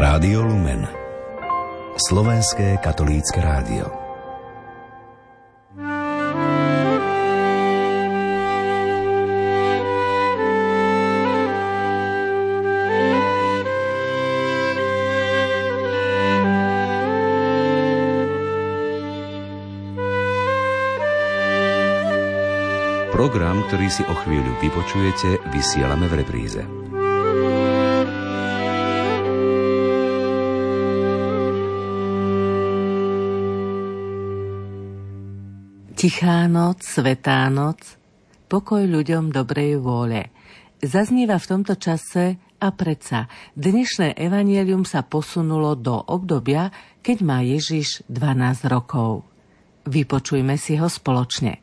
Rádio Lumen Slovenské katolícke rádio Program, ktorý si o chvíľu vypočujete, vysielame v repríze. Tichá noc, svetá noc, pokoj ľuďom dobrej vôle. Zaznieva v tomto čase a predsa dnešné evanielium sa posunulo do obdobia, keď má Ježiš 12 rokov. Vypočujme si ho spoločne.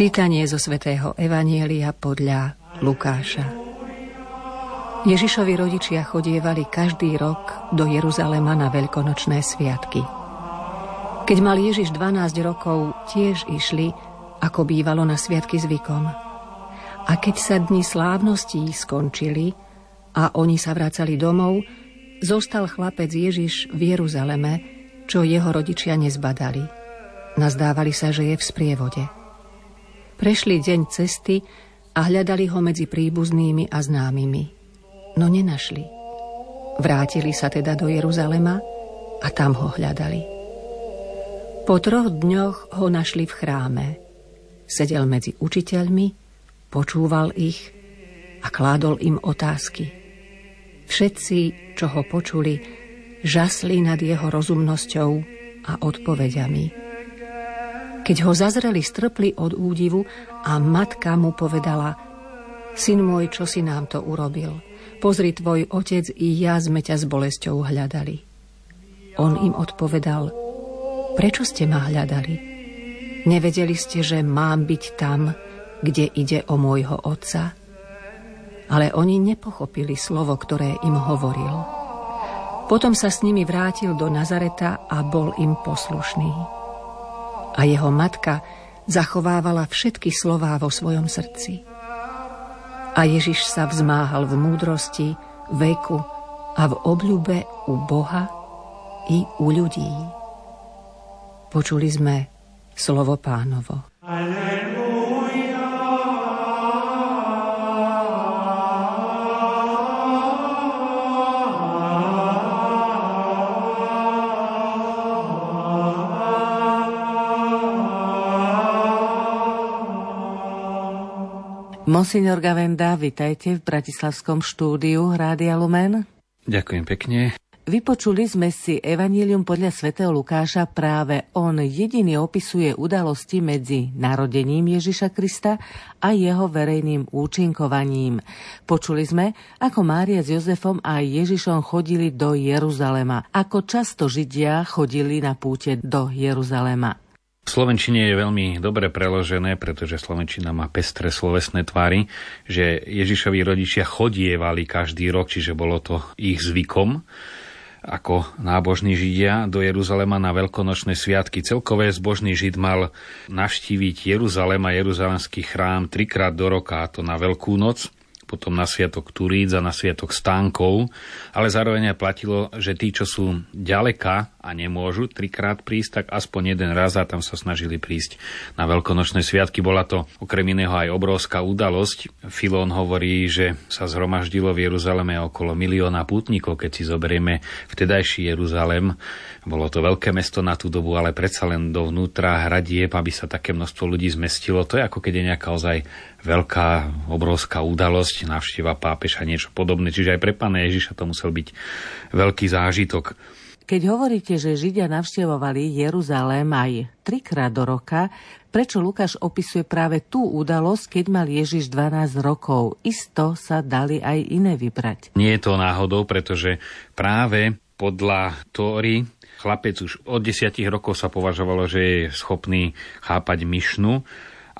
Čítanie zo svätého Evanielia podľa Lukáša. Ježišovi rodičia chodievali každý rok do Jeruzalema na veľkonočné sviatky. Keď mal Ježiš 12 rokov, tiež išli, ako bývalo na sviatky zvykom. A keď sa dni slávností skončili a oni sa vracali domov, zostal chlapec Ježiš v Jeruzaleme, čo jeho rodičia nezbadali. Nazdávali sa, že je v sprievode. Prešli deň cesty a hľadali ho medzi príbuznými a známymi. No nenašli. Vrátili sa teda do Jeruzalema a tam ho hľadali. Po troch dňoch ho našli v chráme. Sedel medzi učiteľmi, počúval ich a kládol im otázky. Všetci, čo ho počuli, žasli nad jeho rozumnosťou a odpovediami. Keď ho zazreli, strpli od údivu a matka mu povedala Syn môj, čo si nám to urobil? Pozri, tvoj otec i ja sme ťa s bolesťou hľadali. On im odpovedal Prečo ste ma hľadali? Nevedeli ste, že mám byť tam, kde ide o môjho otca? Ale oni nepochopili slovo, ktoré im hovoril. Potom sa s nimi vrátil do Nazareta a bol im poslušný a jeho matka zachovávala všetky slová vo svojom srdci. A Ježiš sa vzmáhal v múdrosti, veku a v obľube u Boha i u ľudí. Počuli sme slovo pánovo. Alleluja. Monsignor Gavenda, vitajte v Bratislavskom štúdiu Rádia Lumen. Ďakujem pekne. Vypočuli sme si Evangelium podľa svätého Lukáša. Práve on jediný opisuje udalosti medzi narodením Ježiša Krista a jeho verejným účinkovaním. Počuli sme, ako Mária s Jozefom a Ježišom chodili do Jeruzalema. Ako často Židia chodili na púte do Jeruzalema. V Slovenčine je veľmi dobre preložené, pretože Slovenčina má pestré slovesné tvary, že Ježišovi rodičia chodievali každý rok, čiže bolo to ich zvykom ako nábožní židia do Jeruzalema na veľkonočné sviatky. Celkové zbožný žid mal navštíviť Jeruzalem a Jeruzalemský chrám trikrát do roka, a to na Veľkú noc, potom na sviatok Turíc a na sviatok Stánkov, ale zároveň aj platilo, že tí, čo sú ďaleka a nemôžu trikrát prísť, tak aspoň jeden raz a tam sa snažili prísť na veľkonočné sviatky. Bola to okrem iného aj obrovská udalosť. Filón hovorí, že sa zhromaždilo v Jeruzaleme okolo milióna pútnikov, keď si zoberieme vtedajší Jeruzalem. Bolo to veľké mesto na tú dobu, ale predsa len dovnútra hradieb, aby sa také množstvo ľudí zmestilo. To je ako keď je nejaká ozaj veľká, obrovská udalosť, návšteva pápeža, niečo podobné. Čiže aj pre pána Ježiša to musel byť veľký zážitok. Keď hovoríte, že Židia navštevovali Jeruzalém aj trikrát do roka, prečo Lukáš opisuje práve tú udalosť, keď mal Ježiš 12 rokov? Isto sa dali aj iné vybrať. Nie je to náhodou, pretože práve podľa Tóry chlapec už od 10 rokov sa považovalo, že je schopný chápať myšnu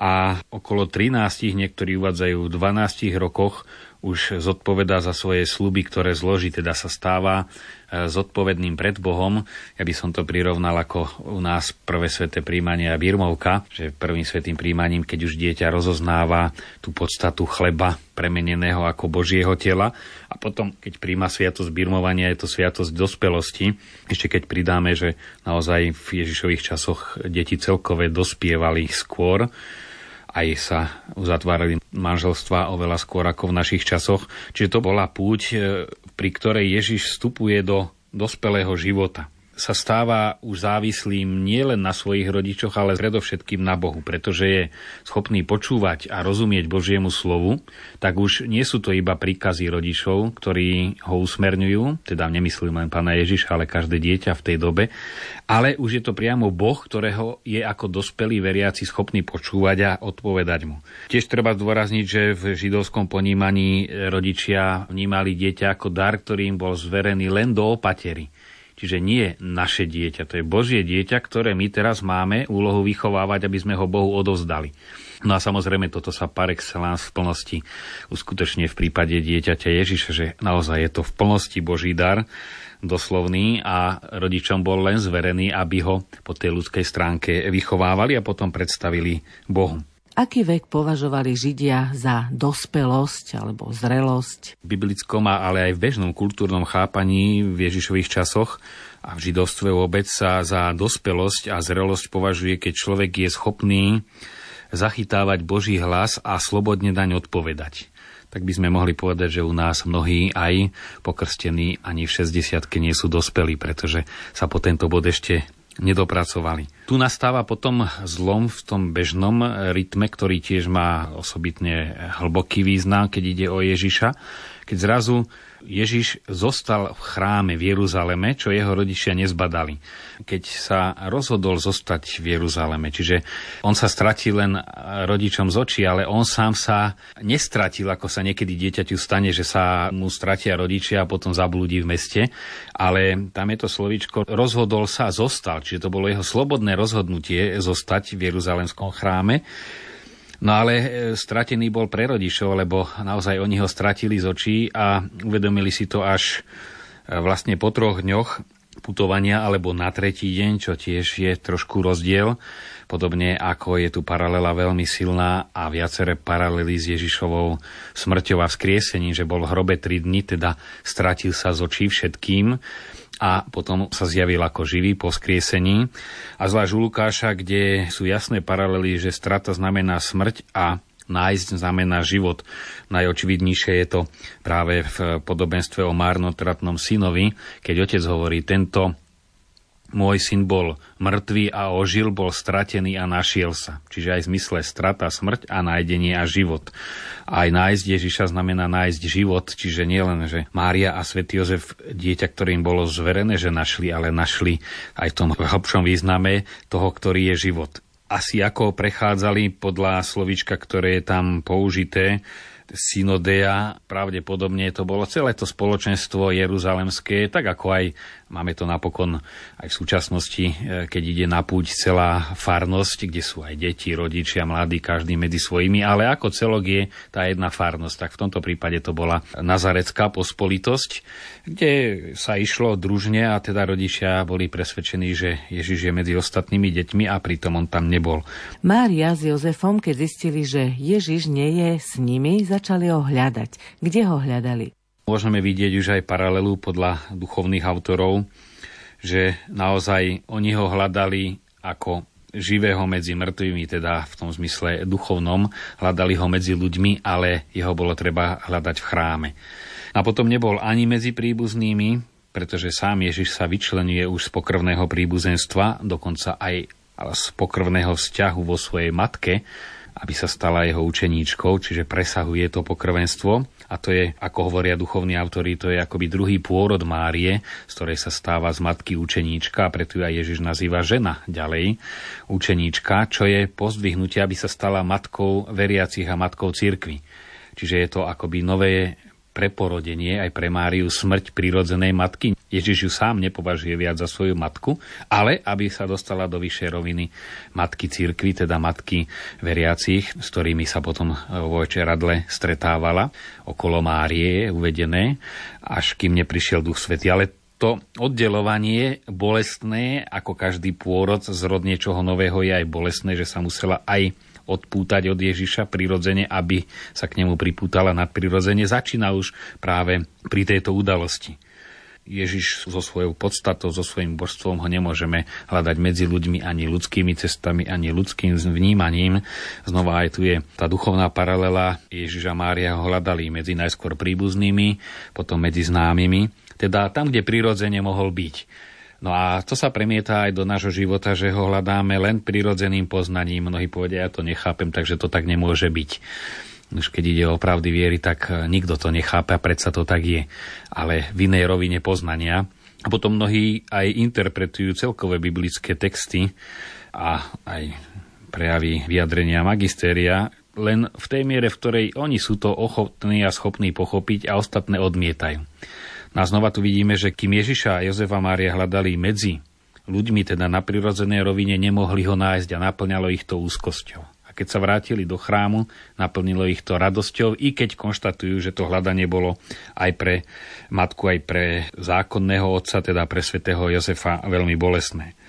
a okolo 13, niektorí uvádzajú v 12 rokoch, už zodpovedá za svoje sluby, ktoré zloží, teda sa stáva e, zodpovedným pred Bohom. Ja by som to prirovnal ako u nás prvé sveté príjmanie a birmovka, že prvým svetým príjmaním, keď už dieťa rozoznáva tú podstatu chleba premeneného ako Božieho tela a potom, keď príjma sviatosť birmovania, je to sviatosť dospelosti. Ešte keď pridáme, že naozaj v Ježišových časoch deti celkové dospievali skôr, aj sa uzatvárali manželstva oveľa skôr ako v našich časoch. Čiže to bola púť, e, pri ktorej Ježiš vstupuje do dospelého života sa stáva už závislým nielen na svojich rodičoch, ale predovšetkým na Bohu, pretože je schopný počúvať a rozumieť Božiemu slovu, tak už nie sú to iba príkazy rodičov, ktorí ho usmerňujú, teda nemyslím len pána Ježiša, ale každé dieťa v tej dobe, ale už je to priamo Boh, ktorého je ako dospelý veriaci schopný počúvať a odpovedať mu. Tiež treba zdôrazniť, že v židovskom ponímaní rodičia vnímali dieťa ako dar, ktorý im bol zverený len do opatery. Čiže nie naše dieťa, to je Božie dieťa, ktoré my teraz máme úlohu vychovávať, aby sme ho Bohu odovzdali. No a samozrejme toto sa par excellence v plnosti uskutočne v prípade dieťaťa Ježiša, že naozaj je to v plnosti Boží dar, doslovný a rodičom bol len zverený, aby ho po tej ľudskej stránke vychovávali a potom predstavili Bohu. Aký vek považovali Židia za dospelosť alebo zrelosť? V biblickom, ale aj v bežnom kultúrnom chápaní v Ježišových časoch a v židovstve vôbec sa za dospelosť a zrelosť považuje, keď človek je schopný zachytávať Boží hlas a slobodne daň odpovedať. Tak by sme mohli povedať, že u nás mnohí aj pokrstení ani v 60 nie sú dospelí, pretože sa po tento bod ešte nedopracovali. Tu nastáva potom zlom v tom bežnom rytme, ktorý tiež má osobitne hlboký význam, keď ide o Ježiša, keď zrazu Ježiš zostal v chráme v Jeruzaleme, čo jeho rodičia nezbadali. Keď sa rozhodol zostať v Jeruzaleme, čiže on sa stratil len rodičom z očí, ale on sám sa nestratil, ako sa niekedy dieťaťu stane, že sa mu stratia rodičia a potom zablúdi v meste, ale tam je to slovičko rozhodol sa a zostal, čiže to bolo jeho slobodné rozhodnutie zostať v Jeruzalemskom chráme. No ale e, stratený bol pre rodičov, lebo naozaj oni ho stratili z očí a uvedomili si to až e, vlastne po troch dňoch putovania alebo na tretí deň, čo tiež je trošku rozdiel. Podobne ako je tu paralela veľmi silná a viaceré paralely s Ježišovou smrťou a vzkriesením, že bol v hrobe tri dni, teda stratil sa z očí všetkým a potom sa zjavil ako živý po skriesení. A zvlášť u Lukáša, kde sú jasné paralely, že strata znamená smrť a nájsť znamená život. Najočividnejšie je to práve v podobenstve o márnotratnom synovi, keď otec hovorí, tento môj syn bol mŕtvý a ožil, bol stratený a našiel sa. Čiže aj v zmysle strata, smrť a nájdenie a život. Aj nájsť Ježiša znamená nájsť život, čiže nielen, že Mária a svätý Jozef dieťa, ktorým bolo zverené, že našli, ale našli aj v tom hlbšom význame toho, ktorý je život. Asi ako prechádzali podľa slovička, ktoré je tam použité, synodea, pravdepodobne to bolo celé to spoločenstvo jeruzalemské, tak ako aj máme to napokon aj v súčasnosti, e, keď ide na púť celá farnosť, kde sú aj deti, rodičia, mladí, každý medzi svojimi, ale ako celok je tá jedna farnosť. Tak v tomto prípade to bola nazarecká pospolitosť, kde sa išlo družne a teda rodičia boli presvedčení, že Ježiš je medzi ostatnými deťmi a pritom on tam nebol. Mária s Jozefom, keď zistili, že Ježiš nie je s nimi, začali ho hľadať. Kde ho hľadali? Môžeme vidieť už aj paralelu podľa duchovných autorov, že naozaj oni ho hľadali ako živého medzi mŕtvými, teda v tom zmysle duchovnom, hľadali ho medzi ľuďmi, ale jeho bolo treba hľadať v chráme. A potom nebol ani medzi príbuznými, pretože sám Ježiš sa vyčlenuje už z pokrvného príbuzenstva, dokonca aj z pokrvného vzťahu vo svojej matke, aby sa stala jeho učeníčkou, čiže presahuje to pokrvenstvo. A to je, ako hovoria duchovní autori, to je akoby druhý pôrod Márie, z ktorej sa stáva z matky učeníčka, a preto ju aj Ježiš nazýva žena ďalej, učeníčka, čo je pozdvihnutie, aby sa stala matkou veriacich a matkou cirkvi. Čiže je to akoby nové preporodenie aj pre Máriu smrť prirodzenej matky. Ježiš ju sám nepovažuje viac za svoju matku, ale aby sa dostala do vyššej roviny matky cirkvi, teda matky veriacich, s ktorými sa potom vo večeradle stretávala. Okolo Márie je uvedené, až kým neprišiel Duch Svety. Ale to oddelovanie bolestné, ako každý pôrod z rod niečoho nového je aj bolestné, že sa musela aj odpútať od Ježiša prirodzene, aby sa k nemu pripútala nadprirodzene, začína už práve pri tejto udalosti. Ježiš so svojou podstatou, so svojím božstvom ho nemôžeme hľadať medzi ľuďmi ani ľudskými cestami, ani ľudským vnímaním. Znova aj tu je tá duchovná paralela. Ježiš a Mária ho hľadali medzi najskôr príbuznými, potom medzi známymi, teda tam, kde prirodzene mohol byť. No a to sa premieta aj do nášho života, že ho hľadáme len prirodzeným poznaním. Mnohí povedia, ja to nechápem, takže to tak nemôže byť. Už keď ide o pravdy viery, tak e, nikto to nechápe a predsa to tak je. Ale v inej rovine poznania. A potom mnohí aj interpretujú celkové biblické texty a aj prejavy vyjadrenia magistéria len v tej miere, v ktorej oni sú to ochotní a schopní pochopiť a ostatné odmietajú. No a znova tu vidíme, že kým Ježiša a Jozefa Mária hľadali medzi ľuďmi, teda na prirodzenej rovine, nemohli ho nájsť a naplňalo ich to úzkosťou. A keď sa vrátili do chrámu, naplnilo ich to radosťou, i keď konštatujú, že to hľadanie bolo aj pre matku, aj pre zákonného otca, teda pre svätého Jozefa, veľmi bolestné.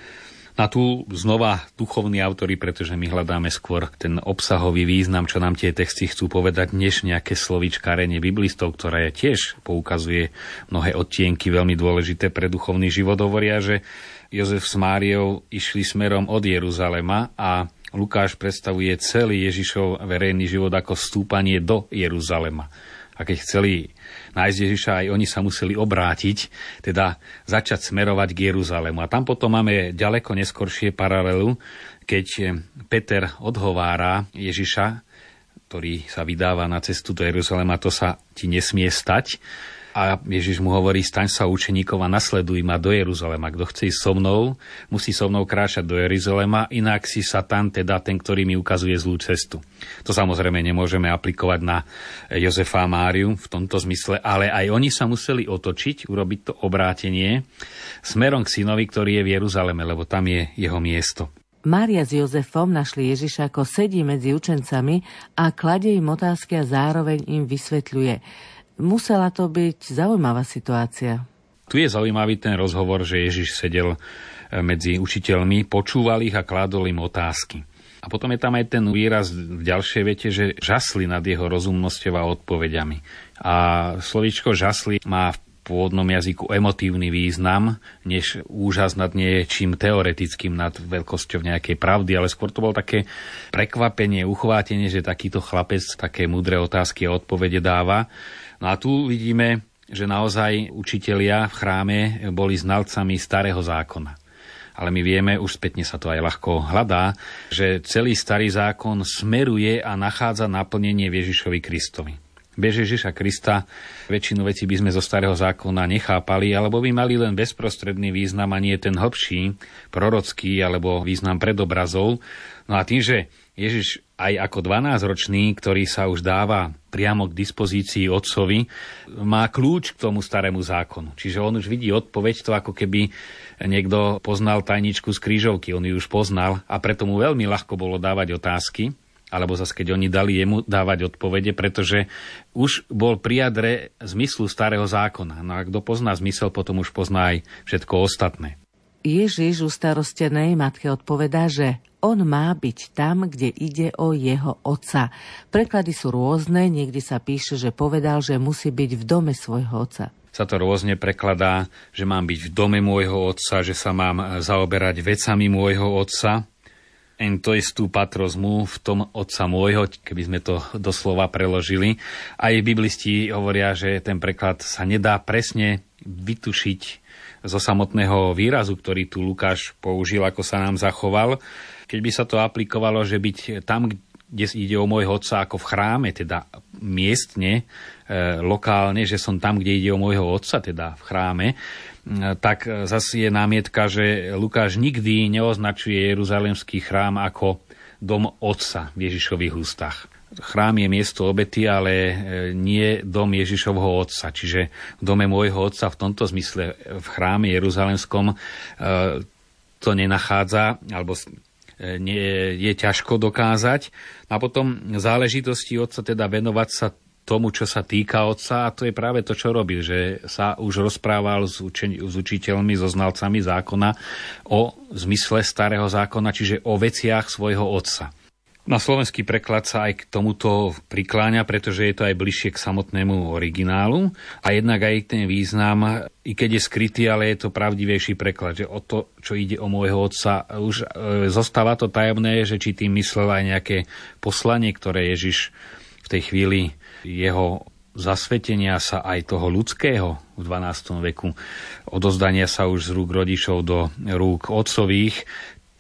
A tu znova duchovní autory, pretože my hľadáme skôr ten obsahový význam, čo nám tie texty chcú povedať, než nejaké slovičkárenie biblistov, ktoré tiež poukazuje mnohé odtienky veľmi dôležité pre duchovný život. Hovoria, že Jozef s Máriou išli smerom od Jeruzalema a Lukáš predstavuje celý Ježišov verejný život ako stúpanie do Jeruzalema. A keď chceli nájsť Ježiša, aj oni sa museli obrátiť, teda začať smerovať k Jeruzalému. A tam potom máme ďaleko neskoršie paralelu, keď Peter odhovára Ježiša, ktorý sa vydáva na cestu do Jeruzalema, to sa ti nesmie stať. A Ježiš mu hovorí, staň sa učeníkov a nasleduj ma do Jeruzalema. Kto chce ísť so mnou, musí so mnou kráčať do Jeruzalema, inak si Satan, teda ten, ktorý mi ukazuje zlú cestu. To samozrejme nemôžeme aplikovať na Jozefa a Máriu v tomto zmysle, ale aj oni sa museli otočiť, urobiť to obrátenie smerom k synovi, ktorý je v Jeruzaleme, lebo tam je jeho miesto. Mária s Jozefom našli Ježiša, ako sedí medzi učencami a kladie im otázky a zároveň im vysvetľuje. Musela to byť zaujímavá situácia. Tu je zaujímavý ten rozhovor, že Ježiš sedel e, medzi učiteľmi, počúval ich a kládol im otázky. A potom je tam aj ten výraz v ďalšej vete, že žasli nad jeho rozumnosťou a odpovediami. A slovičko žasli má v pôvodnom jazyku emotívny význam, než úžas nad niečím teoretickým, nad veľkosťou nejakej pravdy, ale skôr to bolo také prekvapenie, uchvátenie, že takýto chlapec také mudré otázky a odpovede dáva. No a tu vidíme, že naozaj učitelia v chráme boli znalcami starého zákona. Ale my vieme, už spätne sa to aj ľahko hľadá, že celý starý zákon smeruje a nachádza naplnenie Ježišovi Kristovi. Bez Ježiša Krista väčšinu vecí by sme zo starého zákona nechápali, alebo by mali len bezprostredný význam a nie ten hlbší, prorocký alebo význam predobrazov. No a tým, že Ježiš aj ako 12-ročný, ktorý sa už dáva priamo k dispozícii otcovi, má kľúč k tomu starému zákonu. Čiže on už vidí odpoveď, to ako keby niekto poznal tajničku z krížovky, on ju už poznal a preto mu veľmi ľahko bolo dávať otázky, alebo zase keď oni dali jemu dávať odpovede, pretože už bol pri jadre zmyslu starého zákona. No a kto pozná zmysel, potom už pozná aj všetko ostatné. Ježiš u starostenej matke odpovedá, že on má byť tam, kde ide o jeho otca. Preklady sú rôzne, niekde sa píše, že povedal, že musí byť v dome svojho otca sa to rôzne prekladá, že mám byť v dome môjho otca, že sa mám zaoberať vecami môjho otca. En to istú patrozmu v tom otca môjho, keby sme to doslova preložili. Aj biblisti hovoria, že ten preklad sa nedá presne vytušiť zo samotného výrazu, ktorý tu Lukáš použil, ako sa nám zachoval. Keď by sa to aplikovalo, že byť tam, kde ide o môjho otca ako v chráme, teda miestne, e, lokálne, že som tam, kde ide o môjho otca, teda v chráme, e, tak zase je námietka, že Lukáš nikdy neoznačuje Jeruzalemský chrám ako dom otca v Ježišových ústach. chrám je miesto obety, ale e, nie dom Ježišovho otca. Čiže v dome môjho otca v tomto zmysle v chráme Jeruzalemskom to nenachádza, alebo nie, je ťažko dokázať. A potom záležitosti otca teda venovať sa tomu, čo sa týka otca a to je práve to, čo robil, že sa už rozprával s, učen- s učiteľmi, so znalcami zákona o zmysle starého zákona, čiže o veciach svojho otca. Na slovenský preklad sa aj k tomuto prikláňa, pretože je to aj bližšie k samotnému originálu a jednak aj ten význam, i keď je skrytý, ale je to pravdivejší preklad, že o to, čo ide o môjho otca, už e, zostáva to tajomné, že či tým myslel aj nejaké poslanie, ktoré Ježiš v tej chvíli jeho zasvetenia sa aj toho ľudského v 12. veku, odozdania sa už z rúk rodičov do rúk otcových,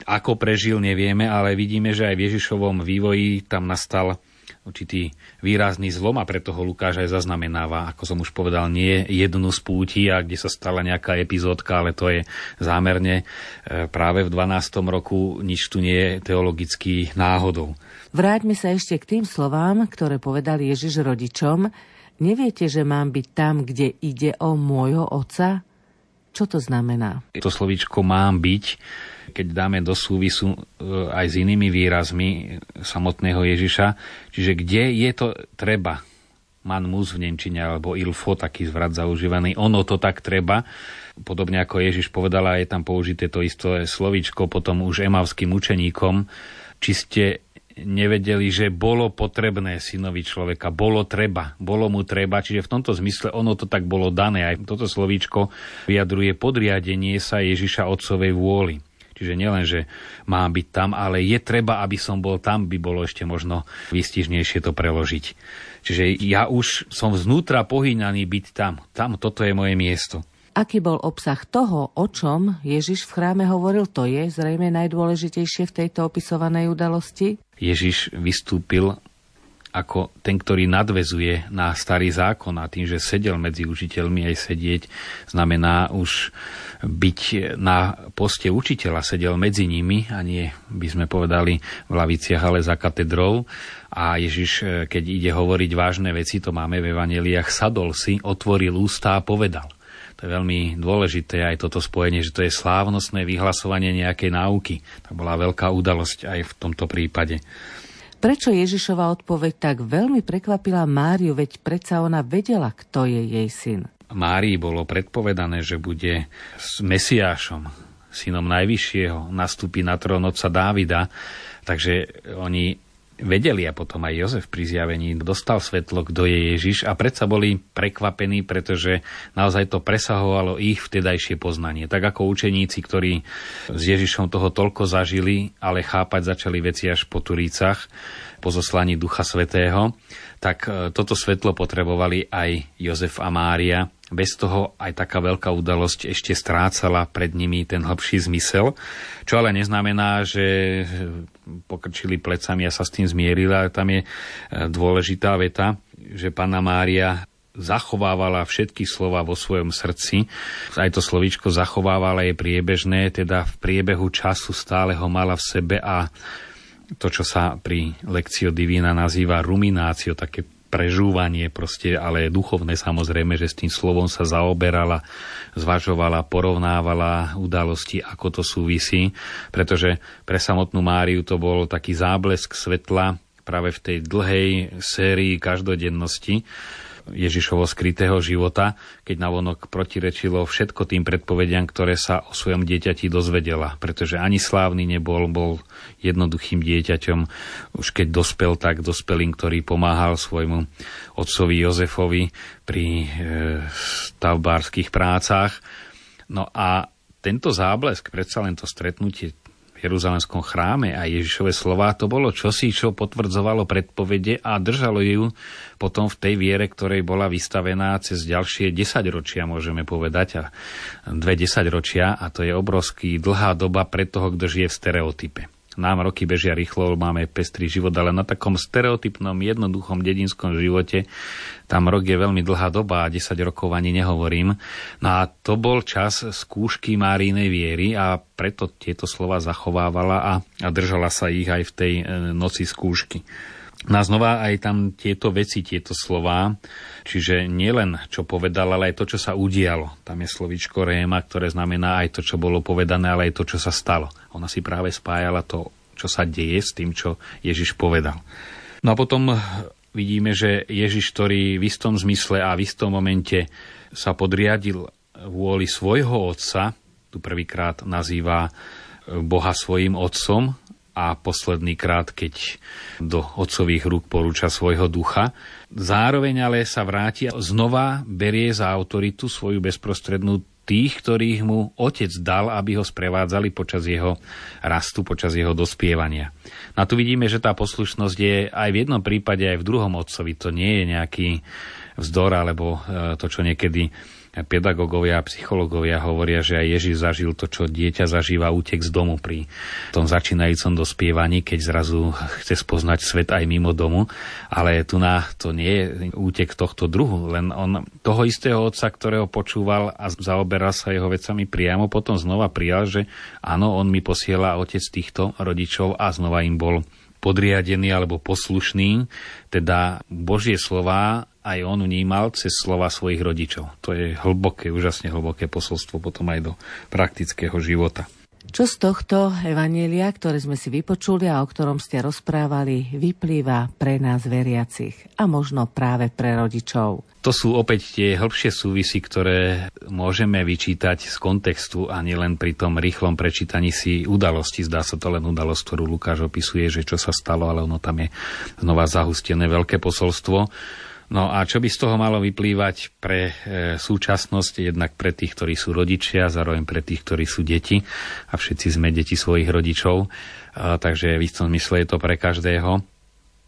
ako prežil, nevieme, ale vidíme, že aj v Ježišovom vývoji tam nastal určitý výrazný zlom a preto ho Lukáš aj zaznamenáva, ako som už povedal, nie jednu z púti, a kde sa stala nejaká epizódka, ale to je zámerne e, práve v 12. roku nič tu nie je teologicky náhodou. Vráťme sa ešte k tým slovám, ktoré povedal Ježiš rodičom. Neviete, že mám byť tam, kde ide o môjho otca? Čo to znamená? To slovíčko mám byť keď dáme do súvisu e, aj s inými výrazmi samotného Ježiša. Čiže kde je to treba, man mus v Nemčine, alebo ilfo, taký zvrat zaužívaný, ono to tak treba. Podobne ako Ježiš povedala, je tam použité to isté slovíčko potom už emavským učeníkom. Či ste nevedeli, že bolo potrebné synovi človeka, bolo treba, bolo mu treba, čiže v tomto zmysle ono to tak bolo dané. Aj toto slovíčko vyjadruje podriadenie sa Ježiša Otcovej vôli. Čiže nielen, že mám byť tam, ale je treba, aby som bol tam, by bolo ešte možno výstižnejšie to preložiť. Čiže ja už som znútra pohýňaný byť tam. Tam, toto je moje miesto. Aký bol obsah toho, o čom Ježiš v chráme hovoril, to je zrejme najdôležitejšie v tejto opisovanej udalosti? Ježiš vystúpil ako ten, ktorý nadvezuje na starý zákon a tým, že sedel medzi učiteľmi aj sedieť, znamená už byť na poste učiteľa, sedel medzi nimi a nie, by sme povedali, v laviciach, ale za katedrou. A Ježiš, keď ide hovoriť vážne veci, to máme v evaneliách, sadol si, otvoril ústa a povedal. To je veľmi dôležité aj toto spojenie, že to je slávnostné vyhlasovanie nejakej náuky. To bola veľká udalosť aj v tomto prípade. Prečo Ježišova odpoveď tak veľmi prekvapila Máriu, veď predsa ona vedela, kto je jej syn? Márii bolo predpovedané, že bude s Mesiášom, synom Najvyššieho, nastúpi na trón otca Dávida, takže oni vedeli a potom aj Jozef pri zjavení dostal svetlo, kto je Ježiš a predsa boli prekvapení, pretože naozaj to presahovalo ich vtedajšie poznanie. Tak ako učeníci, ktorí s Ježišom toho toľko zažili, ale chápať začali veci až po Turícach, po zoslaní Ducha Svetého, tak e, toto svetlo potrebovali aj Jozef a Mária. Bez toho aj taká veľká udalosť ešte strácala pred nimi ten hlbší zmysel, čo ale neznamená, že pokrčili plecami a sa s tým zmierili, ale tam je e, dôležitá veta, že Panna Mária zachovávala všetky slova vo svojom srdci. Aj to slovíčko zachovávala je priebežné, teda v priebehu času stále ho mala v sebe a to, čo sa pri lekcio divina nazýva ruminácio, také prežúvanie proste, ale duchovné samozrejme, že s tým slovom sa zaoberala, zvažovala, porovnávala udalosti, ako to súvisí, pretože pre samotnú Máriu to bol taký záblesk svetla práve v tej dlhej sérii každodennosti, Ježišovo skrytého života, keď navonok protirečilo všetko tým predpovediam, ktoré sa o svojom dieťati dozvedela. Pretože ani slávny nebol, bol jednoduchým dieťaťom. Už keď dospel, tak dospelým, ktorý pomáhal svojmu otcovi Jozefovi pri e, stavbárskych prácach. No a tento záblesk, predsa len to stretnutie Jeruzalemskom chráme a Ježišove slova, to bolo čosi, čo potvrdzovalo predpovede a držalo ju potom v tej viere, ktorej bola vystavená cez ďalšie desaťročia, môžeme povedať, a dve desaťročia a to je obrovský dlhá doba pre toho, kto žije v stereotype. Nám roky bežia rýchlo, máme pestrý život, ale na takom stereotypnom, jednoduchom dedinskom živote tam rok je veľmi dlhá doba a 10 rokov ani nehovorím. No a to bol čas skúšky Márinej viery a preto tieto slova zachovávala a, a držala sa ich aj v tej e, noci skúšky. No a znova aj tam tieto veci, tieto slová, čiže nielen čo povedal, ale aj to, čo sa udialo. Tam je slovičko réma, ktoré znamená aj to, čo bolo povedané, ale aj to, čo sa stalo. Ona si práve spájala to, čo sa deje s tým, čo Ježiš povedal. No a potom vidíme, že Ježiš, ktorý v istom zmysle a v istom momente sa podriadil vôli svojho otca, tu prvýkrát nazýva Boha svojim otcom, a posledný krát, keď do otcových rúk porúča svojho ducha. Zároveň ale sa vráti a znova berie za autoritu svoju bezprostrednú tých, ktorých mu otec dal, aby ho sprevádzali počas jeho rastu, počas jeho dospievania. Na tu vidíme, že tá poslušnosť je aj v jednom prípade, aj v druhom otcovi. To nie je nejaký vzdor, alebo e, to, čo niekedy pedagógovia a psychológovia hovoria, že aj Ježiš zažil to, čo dieťa zažíva útek z domu pri tom začínajúcom dospievaní, keď zrazu chce spoznať svet aj mimo domu. Ale tu na to nie je útek tohto druhu, len on toho istého otca, ktorého počúval a zaoberal sa jeho vecami priamo, potom znova prijal, že áno, on mi posiela otec týchto rodičov a znova im bol podriadený alebo poslušný, teda Božie slova aj on vnímal cez slova svojich rodičov. To je hlboké, úžasne hlboké posolstvo potom aj do praktického života. Čo z tohto evanielia, ktoré sme si vypočuli a o ktorom ste rozprávali, vyplýva pre nás veriacich a možno práve pre rodičov? To sú opäť tie hĺbšie súvisy, ktoré môžeme vyčítať z kontextu a nielen pri tom rýchlom prečítaní si udalosti. Zdá sa to len udalosť, ktorú Lukáš opisuje, že čo sa stalo, ale ono tam je znova zahustené veľké posolstvo. No a čo by z toho malo vyplývať pre e, súčasnosť, jednak pre tých, ktorí sú rodičia, zároveň pre tých, ktorí sú deti a všetci sme deti svojich rodičov, e, takže v istom zmysle je to pre každého.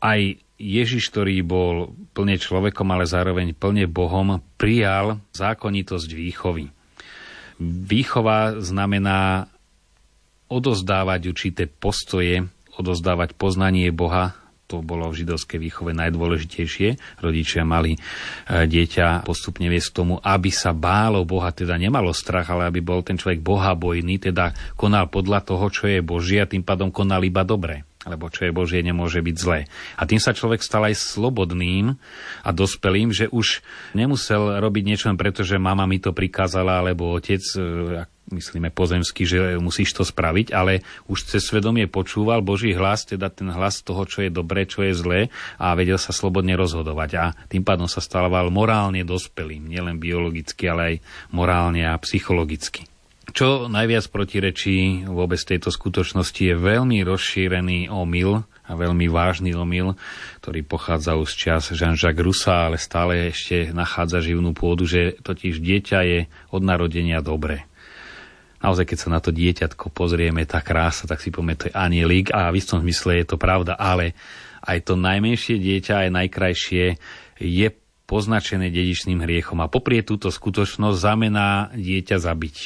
Aj Ježiš, ktorý bol plne človekom, ale zároveň plne Bohom, prijal zákonitosť výchovy. Výchova znamená odozdávať určité postoje, odozdávať poznanie Boha to bolo v židovskej výchove najdôležitejšie. Rodičia mali e, dieťa postupne viesť k tomu, aby sa bálo Boha, teda nemalo strach, ale aby bol ten človek bohabojný, teda konal podľa toho, čo je Božie a tým pádom konal iba dobre lebo čo je Božie, nemôže byť zlé. A tým sa človek stal aj slobodným a dospelým, že už nemusel robiť niečo preto, že mama mi to prikázala, alebo otec, e, myslíme pozemsky, že musíš to spraviť, ale už cez svedomie počúval Boží hlas, teda ten hlas toho, čo je dobré, čo je zlé a vedel sa slobodne rozhodovať a tým pádom sa stával morálne dospelým, nielen biologicky, ale aj morálne a psychologicky. Čo najviac protirečí vôbec tejto skutočnosti je veľmi rozšírený omyl a veľmi vážny omyl, ktorý pochádza už z čas Jean-Jacques Rousseau, ale stále ešte nachádza živnú pôdu, že totiž dieťa je od narodenia dobré naozaj, keď sa na to dieťatko pozrieme, tá krása, tak si povieme, to je anielik a v istom zmysle je to pravda, ale aj to najmenšie dieťa, aj najkrajšie je poznačené dedičným hriechom a poprie túto skutočnosť znamená dieťa zabiť.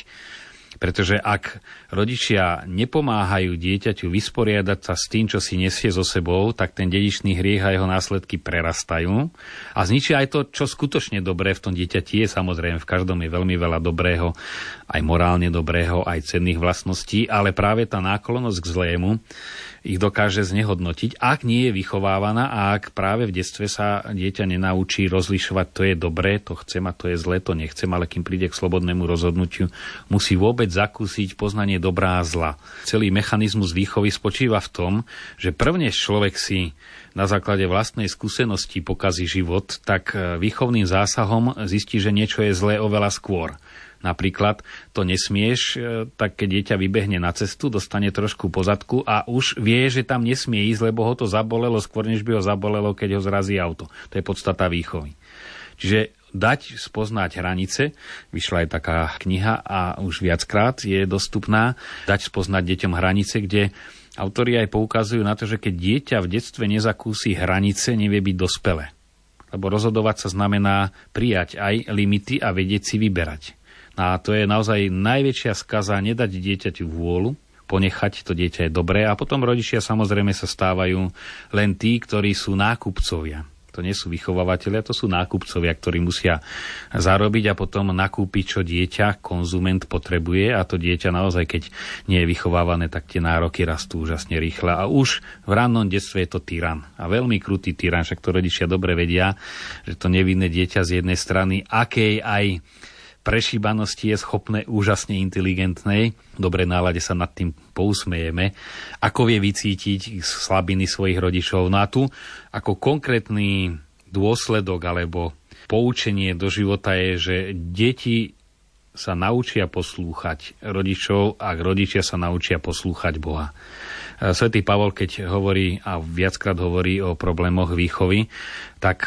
Pretože ak rodičia nepomáhajú dieťaťu vysporiadať sa s tým, čo si nesie so sebou, tak ten dedičný hriech a jeho následky prerastajú a zničia aj to, čo skutočne dobré v tom dieťati je. Samozrejme, v každom je veľmi veľa dobrého, aj morálne dobrého, aj cenných vlastností, ale práve tá náklonnosť k zlému ich dokáže znehodnotiť, ak nie je vychovávaná a ak práve v detstve sa dieťa nenaučí rozlišovať, to je dobré, to chcem a to je zlé, to nechcem, ale kým príde k slobodnému rozhodnutiu, musí vôbec zakúsiť poznanie dobrá a zla. Celý mechanizmus výchovy spočíva v tom, že prvne človek si na základe vlastnej skúsenosti pokazí život, tak výchovným zásahom zistí, že niečo je zlé oveľa skôr. Napríklad to nesmieš, e, tak keď dieťa vybehne na cestu, dostane trošku pozadku a už vie, že tam nesmie ísť, lebo ho to zabolelo skôr, než by ho zabolelo, keď ho zrazí auto. To je podstata výchovy. Čiže dať spoznať hranice, vyšla aj taká kniha a už viackrát je dostupná, dať spoznať deťom hranice, kde autori aj poukazujú na to, že keď dieťa v detstve nezakúsi hranice, nevie byť dospelé. Lebo rozhodovať sa znamená prijať aj limity a vedieť si vyberať. A to je naozaj najväčšia skaza nedať dieťaťu vôľu, ponechať to dieťa je dobré a potom rodičia samozrejme sa stávajú len tí, ktorí sú nákupcovia. To nie sú vychovávateľia, to sú nákupcovia, ktorí musia zarobiť a potom nakúpiť, čo dieťa, konzument potrebuje a to dieťa naozaj, keď nie je vychovávané, tak tie nároky rastú úžasne rýchle. A už v rannom detstve je to tyran. A veľmi krutý tyran, však to rodičia dobre vedia, že to nevinné dieťa z jednej strany, akej aj prešíbanosti je schopné úžasne inteligentnej. V dobrej nálade sa nad tým pousmejeme. Ako vie vycítiť slabiny svojich rodičov. No a tu ako konkrétny dôsledok alebo poučenie do života je, že deti sa naučia poslúchať rodičov, ak rodičia sa naučia poslúchať Boha. Svetý Pavol, keď hovorí a viackrát hovorí o problémoch výchovy, tak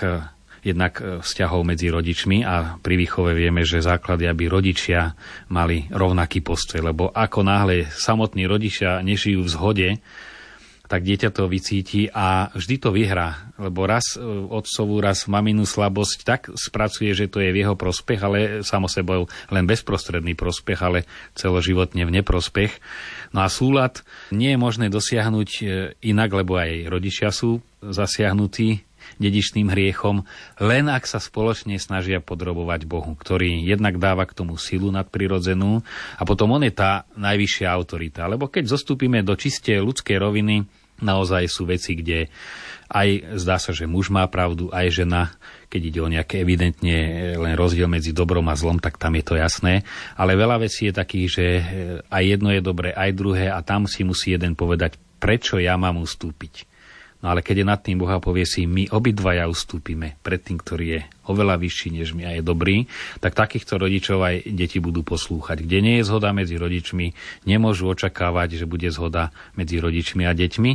jednak e, vzťahov medzi rodičmi a pri výchove vieme, že základy, aby rodičia mali rovnaký postoj, lebo ako náhle samotní rodičia nežijú v zhode, tak dieťa to vycíti a vždy to vyhrá, lebo raz e, otcovú, raz maminu slabosť tak spracuje, že to je v jeho prospech, ale samo sebou len bezprostredný prospech, ale celoživotne v neprospech. No a súlad nie je možné dosiahnuť e, inak, lebo aj rodičia sú zasiahnutí dedičným hriechom, len ak sa spoločne snažia podrobovať Bohu, ktorý jednak dáva k tomu silu nadprirodzenú a potom on je tá najvyššia autorita. Lebo keď zostúpime do čisté ľudskej roviny, naozaj sú veci, kde aj zdá sa, že muž má pravdu, aj žena, keď ide o nejaké evidentne len rozdiel medzi dobrom a zlom, tak tam je to jasné. Ale veľa vecí je takých, že aj jedno je dobré, aj druhé a tam si musí jeden povedať, prečo ja mám ustúpiť. No ale keď je nad tým Boha povie si, my obidvaja ustúpime pred tým, ktorý je oveľa vyšší než my a je dobrý, tak takýchto rodičov aj deti budú poslúchať. Kde nie je zhoda medzi rodičmi, nemôžu očakávať, že bude zhoda medzi rodičmi a deťmi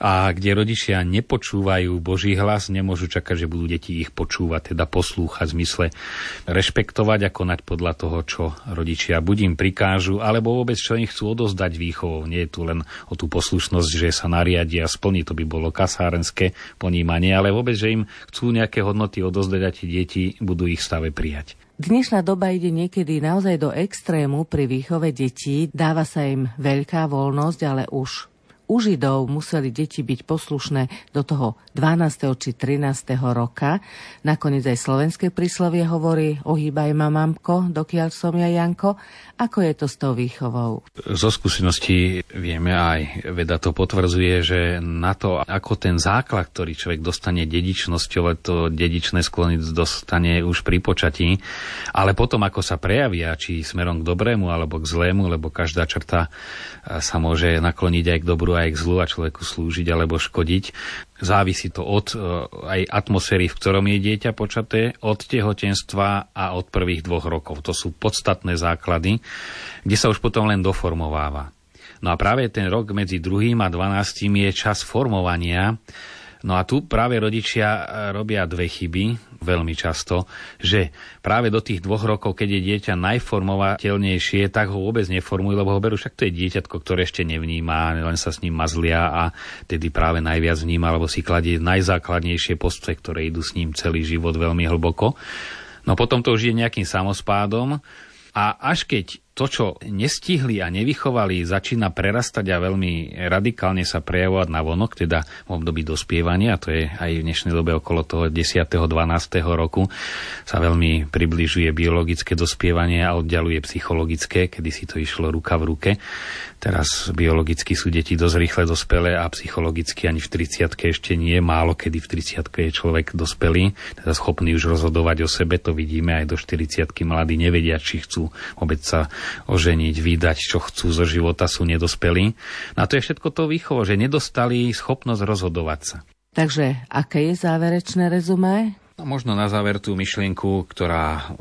a kde rodičia nepočúvajú Boží hlas, nemôžu čakať, že budú deti ich počúvať, teda poslúchať v zmysle rešpektovať a konať podľa toho, čo rodičia buď prikážu, alebo vôbec čo im chcú odozdať výchovou. Nie je tu len o tú poslušnosť, že sa nariadia a splní, to by bolo kasárenské ponímanie, ale vôbec, že im chcú nejaké hodnoty odozdať a tie deti budú ich stave prijať. Dnešná doba ide niekedy naozaj do extrému pri výchove detí. Dáva sa im veľká voľnosť, ale už u Židov museli deti byť poslušné do toho 12. či 13. roka. Nakoniec aj slovenské príslovie hovorí ohýbaj ma mamko, dokiaľ som ja Janko. Ako je to s tou výchovou? Zo skúseností vieme aj, veda to potvrdzuje, že na to, ako ten základ, ktorý človek dostane dedičnosťou, to dedičné sklony dostane už pri počatí, ale potom ako sa prejavia, či smerom k dobrému alebo k zlému, lebo každá črta sa môže nakloniť aj k dobru, aj k zlu a človeku slúžiť alebo škodiť. Závisí to od e, aj atmosféry, v ktorom je dieťa počaté, od tehotenstva a od prvých dvoch rokov. To sú podstatné základy, kde sa už potom len doformováva. No a práve ten rok medzi druhým a dvanáctým je čas formovania No a tu práve rodičia e, robia dve chyby, veľmi často, že práve do tých dvoch rokov, keď je dieťa najformovateľnejšie, tak ho vôbec neformujú, lebo ho berú, však to je dieťatko, ktoré ešte nevníma, len sa s ním mazlia a tedy práve najviac vníma, alebo si kladie najzákladnejšie postoje, ktoré idú s ním celý život veľmi hlboko. No potom to už je nejakým samospádom a až keď to, čo nestihli a nevychovali, začína prerastať a veľmi radikálne sa prejavovať na vonok, teda v období dospievania, to je aj v dnešnej dobe okolo toho 10. 12. roku, sa veľmi približuje biologické dospievanie a oddialuje psychologické, kedy si to išlo ruka v ruke. Teraz biologicky sú deti dosť rýchle dospelé a psychologicky ani v 30 ešte nie. Málo kedy v 30 je človek dospelý, teda schopný už rozhodovať o sebe. To vidíme aj do 40 mladí nevedia, či chcú vôbec sa oženiť, vydať, čo chcú zo života, sú nedospelí. No a to je všetko to výchovo, že nedostali schopnosť rozhodovať sa. Takže aké je záverečné rezumé? No, možno na záver tú myšlienku, ktorá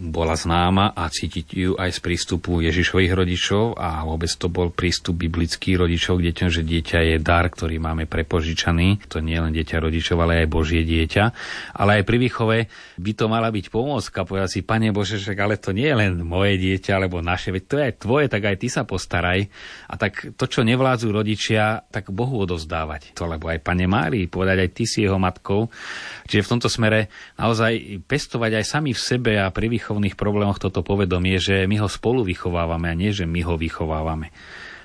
bola známa a cítiť ju aj z prístupu Ježišových rodičov a vôbec to bol prístup biblických rodičov k deťom, že dieťa je dar, ktorý máme prepožičaný. To nie je len dieťa rodičov, ale aj Božie dieťa. Ale aj pri výchove by to mala byť pomôcka. Povedať si, Pane Bože, však ale to nie je len moje dieťa alebo naše, veď to je aj tvoje, tak aj ty sa postaraj. A tak to, čo nevládzu rodičia, tak Bohu odozdávať. To, lebo aj Pane Márii, povedať aj ty si jeho matkou. Čiže v tomto smere naozaj pestovať aj sami v sebe a pri výchovných problémoch toto povedomie, že my ho spolu vychovávame a nie, že my ho vychovávame.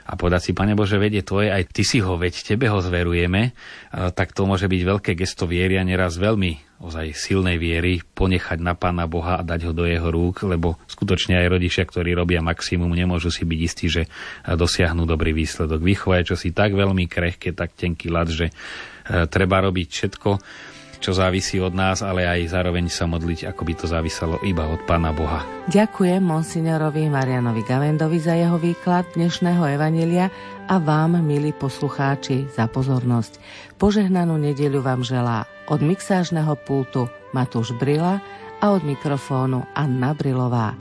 a povedať si, Pane Bože, vedie tvoje, aj ty si ho, veď tebe ho zverujeme, tak to môže byť veľké gesto viery a neraz veľmi ozaj silnej viery ponechať na Pána Boha a dať ho do jeho rúk, lebo skutočne aj rodičia, ktorí robia maximum, nemôžu si byť istí, že dosiahnu dobrý výsledok. Vychovať čo si tak veľmi krehké, tak tenký ľad, že treba robiť všetko, čo závisí od nás, ale aj zároveň sa modliť, ako by to záviselo iba od Pána Boha. Ďakujem monsignorovi Marianovi Gavendovi za jeho výklad dnešného Evanelia a vám, milí poslucháči, za pozornosť. Požehnanú nedeľu vám želá od mixážneho pultu Matúš Brila a od mikrofónu Anna Brilová.